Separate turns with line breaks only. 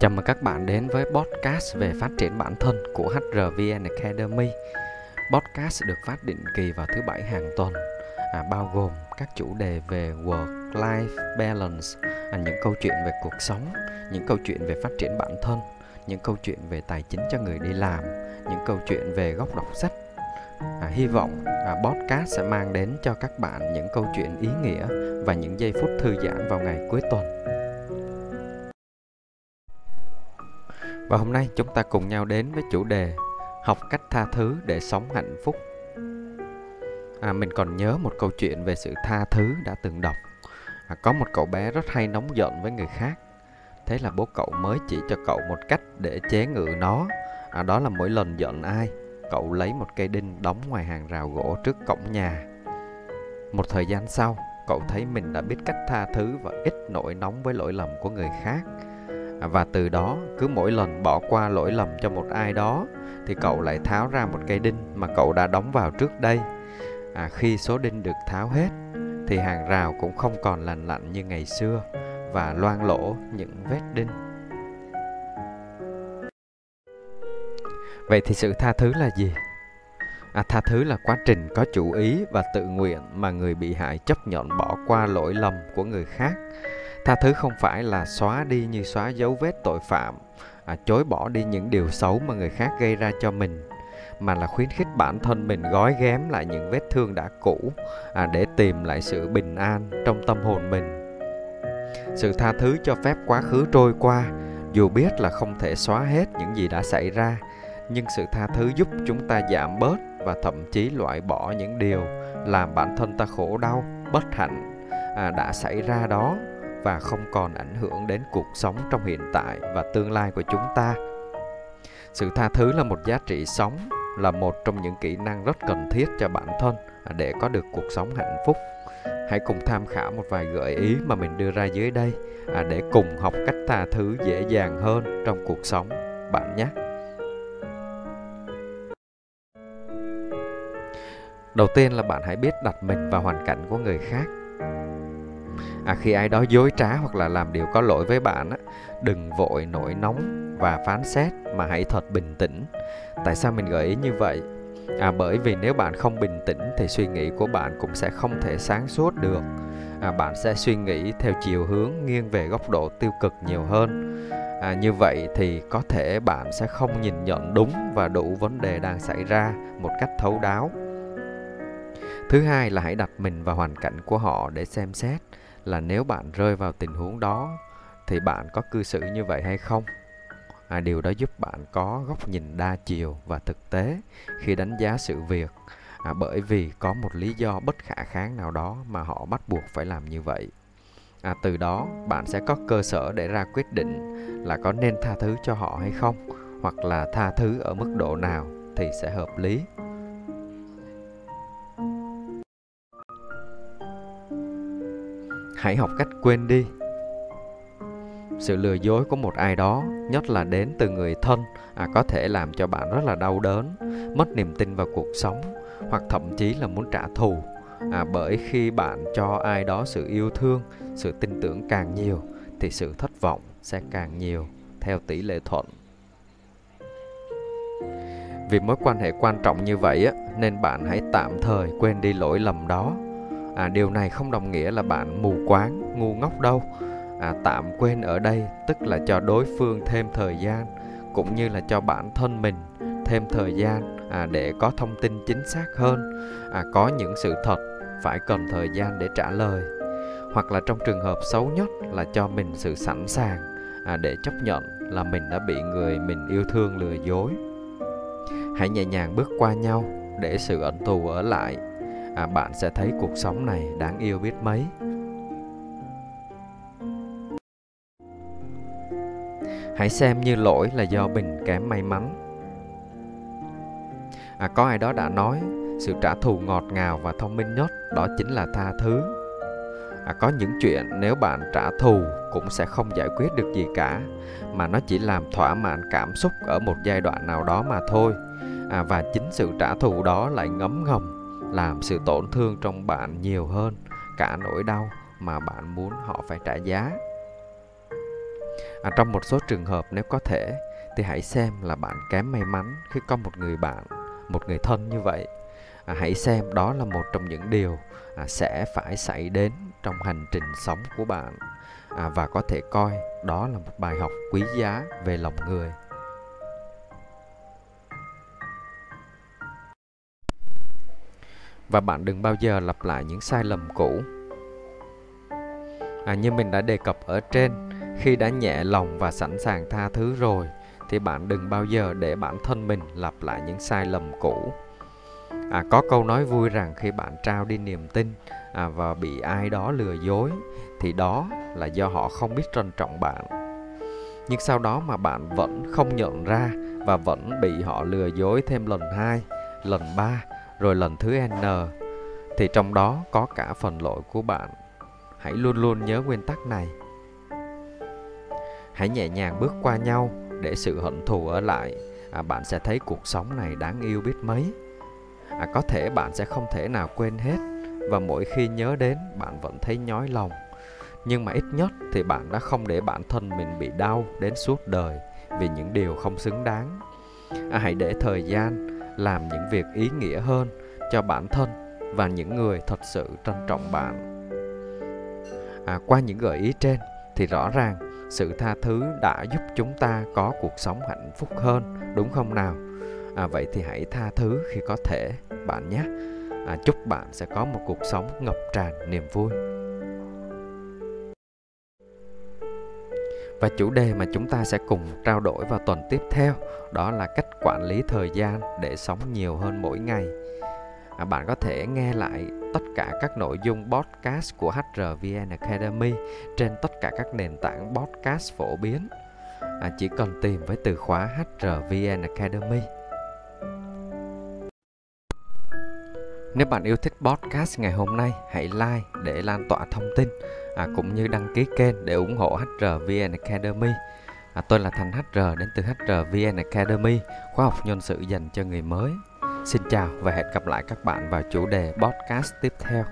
Chào mừng các bạn đến với podcast về phát triển bản thân của HRVN Academy. Podcast được phát định kỳ vào thứ bảy hàng tuần, à, bao gồm các chủ đề về work-life balance, à, những câu chuyện về cuộc sống, những câu chuyện về phát triển bản thân, những câu chuyện về tài chính cho người đi làm, những câu chuyện về góc đọc sách. À, hy vọng à, podcast sẽ mang đến cho các bạn những câu chuyện ý nghĩa và những giây phút thư giãn vào ngày cuối tuần. Và hôm nay chúng ta cùng nhau đến với chủ đề Học cách tha thứ để sống hạnh phúc. À, Mình còn nhớ một câu chuyện về sự tha thứ đã từng đọc. À, Có một cậu bé rất hay nóng giận với người khác. Thế là bố cậu mới chỉ cho cậu một cách để chế ngự nó. À, Đó là mỗi lần giận ai Cậu lấy một cây đinh đóng ngoài hàng rào gỗ trước cổng nhà. Một thời gian sau Cậu thấy mình đã biết cách tha thứ và ít nổi nóng với lỗi lầm của người khác và từ đó cứ mỗi lần bỏ qua lỗi lầm cho một ai đó thì cậu lại tháo ra một cây đinh mà cậu đã đóng vào trước đây. À, khi số đinh được tháo hết thì hàng rào cũng không còn lành lặn như ngày xưa và loang lỗ những vết đinh. Vậy thì sự tha thứ là gì? À, tha thứ là quá trình có chủ ý và tự nguyện mà người bị hại chấp nhận bỏ qua lỗi lầm của người khác tha thứ không phải là xóa đi như xóa dấu vết tội phạm à, chối bỏ đi những điều xấu mà người khác gây ra cho mình mà là khuyến khích bản thân mình gói ghém lại những vết thương đã cũ à, để tìm lại sự bình an trong tâm hồn mình. Sự tha thứ cho phép quá khứ trôi qua dù biết là không thể xóa hết những gì đã xảy ra nhưng sự tha thứ giúp chúng ta giảm bớt và thậm chí loại bỏ những điều làm bản thân ta khổ đau bất hạnh à, đã xảy ra đó và không còn ảnh hưởng đến cuộc sống trong hiện tại và tương lai của chúng ta. Sự tha thứ là một giá trị sống, là một trong những kỹ năng rất cần thiết cho bản thân để có được cuộc sống hạnh phúc. Hãy cùng tham khảo một vài gợi ý mà mình đưa ra dưới đây à, để cùng học cách tha thứ dễ dàng hơn trong cuộc sống, bạn nhé. Đầu tiên là bạn hãy biết đặt mình vào hoàn cảnh của người khác à, khi ai đó dối trá hoặc là làm điều có lỗi với bạn á, đừng vội nổi nóng và phán xét mà hãy thật bình tĩnh. Tại sao mình gợi ý như vậy? À, bởi vì nếu bạn không bình tĩnh thì suy nghĩ của bạn cũng sẽ không thể sáng suốt được. À, bạn sẽ suy nghĩ theo chiều hướng nghiêng về góc độ tiêu cực nhiều hơn. À, như vậy thì có thể bạn sẽ không nhìn nhận đúng và đủ vấn đề đang xảy ra một cách thấu đáo. Thứ hai là hãy đặt mình vào hoàn cảnh của họ để xem xét là nếu bạn rơi vào tình huống đó thì bạn có cư xử như vậy hay không? À, điều đó giúp bạn có góc nhìn đa chiều và thực tế khi đánh giá sự việc. À, bởi vì có một lý do bất khả kháng nào đó mà họ bắt buộc phải làm như vậy. À, từ đó bạn sẽ có cơ sở để ra quyết định là có nên tha thứ cho họ hay không hoặc là tha thứ ở mức độ nào thì sẽ hợp lý. Hãy học cách quên đi. Sự lừa dối của một ai đó nhất là đến từ người thân à, có thể làm cho bạn rất là đau đớn mất niềm tin vào cuộc sống hoặc thậm chí là muốn trả thù. À, bởi khi bạn cho ai đó sự yêu thương sự tin tưởng càng nhiều thì sự thất vọng sẽ càng nhiều theo tỷ lệ thuận. Vì mối quan hệ quan trọng như vậy á, nên bạn hãy tạm thời quên đi lỗi lầm đó à, điều này không đồng nghĩa là bạn mù quáng ngu ngốc đâu. À, tạm quên ở đây tức là cho đối phương thêm thời gian cũng như là cho bản thân mình thêm thời gian à, để có thông tin chính xác hơn. À, có những sự thật phải cần thời gian để trả lời hoặc là trong trường hợp xấu nhất là cho mình sự sẵn sàng à, để chấp nhận là mình đã bị người mình yêu thương lừa dối. Hãy nhẹ nhàng bước qua nhau để sự ẩn tù ở lại à, bạn sẽ thấy cuộc sống này đáng yêu biết mấy. Hãy xem như lỗi là do mình kém may mắn. À, có ai đó đã nói sự trả thù ngọt ngào và thông minh nhất đó chính là tha thứ. À, có những chuyện nếu bạn trả thù cũng sẽ không giải quyết được gì cả mà nó chỉ làm thỏa mãn cảm xúc ở một giai đoạn nào đó mà thôi. À, và chính sự trả thù đó lại ngấm ngầm làm sự tổn thương trong bạn nhiều hơn cả nỗi đau mà bạn muốn họ phải trả giá. À, trong một số trường hợp nếu có thể thì hãy xem là bạn kém may mắn khi có một người bạn một người thân như vậy. À, hãy xem đó là một trong những điều à, sẽ phải xảy đến trong hành trình sống của bạn. À, và có thể coi đó là một bài học quý giá về lòng người. Và bạn đừng bao giờ lặp lại những sai lầm cũ. À, như mình đã đề cập ở trên khi đã nhẹ lòng và sẵn sàng tha thứ rồi thì bạn đừng bao giờ để bản thân mình lặp lại những sai lầm cũ. À, có câu nói vui rằng khi bạn trao đi niềm tin à, và bị ai đó lừa dối thì đó là do họ không biết trân trọng bạn. Nhưng sau đó mà bạn vẫn không nhận ra và vẫn bị họ lừa dối thêm lần hai lần ba rồi lần thứ n thì trong đó có cả phần lỗi của bạn. Hãy luôn luôn nhớ nguyên tắc này. Hãy nhẹ nhàng bước qua nhau để sự hận thù ở lại. À, bạn sẽ thấy cuộc sống này đáng yêu biết mấy. À, có thể bạn sẽ không thể nào quên hết. Và mỗi khi nhớ đến bạn vẫn thấy nhói lòng. Nhưng mà ít nhất thì bạn đã không để bản thân mình bị đau đến suốt đời vì những điều không xứng đáng. À, hãy để thời gian làm những việc ý nghĩa hơn cho bản thân và những người thật sự trân trọng bạn. À, qua những gợi ý trên thì rõ ràng sự tha thứ đã giúp chúng ta có cuộc sống hạnh phúc hơn đúng không nào? À, vậy thì hãy tha thứ khi có thể bạn nhé. À, chúc bạn sẽ có một cuộc sống ngập tràn niềm vui. Và chủ đề mà chúng ta sẽ cùng trao đổi vào tuần tiếp theo đó là cách quản lý thời gian để sống nhiều hơn mỗi ngày. À, bạn có thể nghe lại tất cả các nội dung podcast của HRVN Academy trên tất cả các nền tảng podcast phổ biến. À, chỉ cần tìm với từ khóa HRVN Academy Nếu bạn yêu thích podcast ngày hôm nay, hãy like để lan tỏa thông tin à, cũng như đăng ký kênh để ủng hộ HRVN Academy. À, tôi là Thành HR đến từ HRVN Academy, khóa học nhân sự dành cho người mới. Xin chào và hẹn gặp lại các bạn vào chủ đề podcast tiếp theo.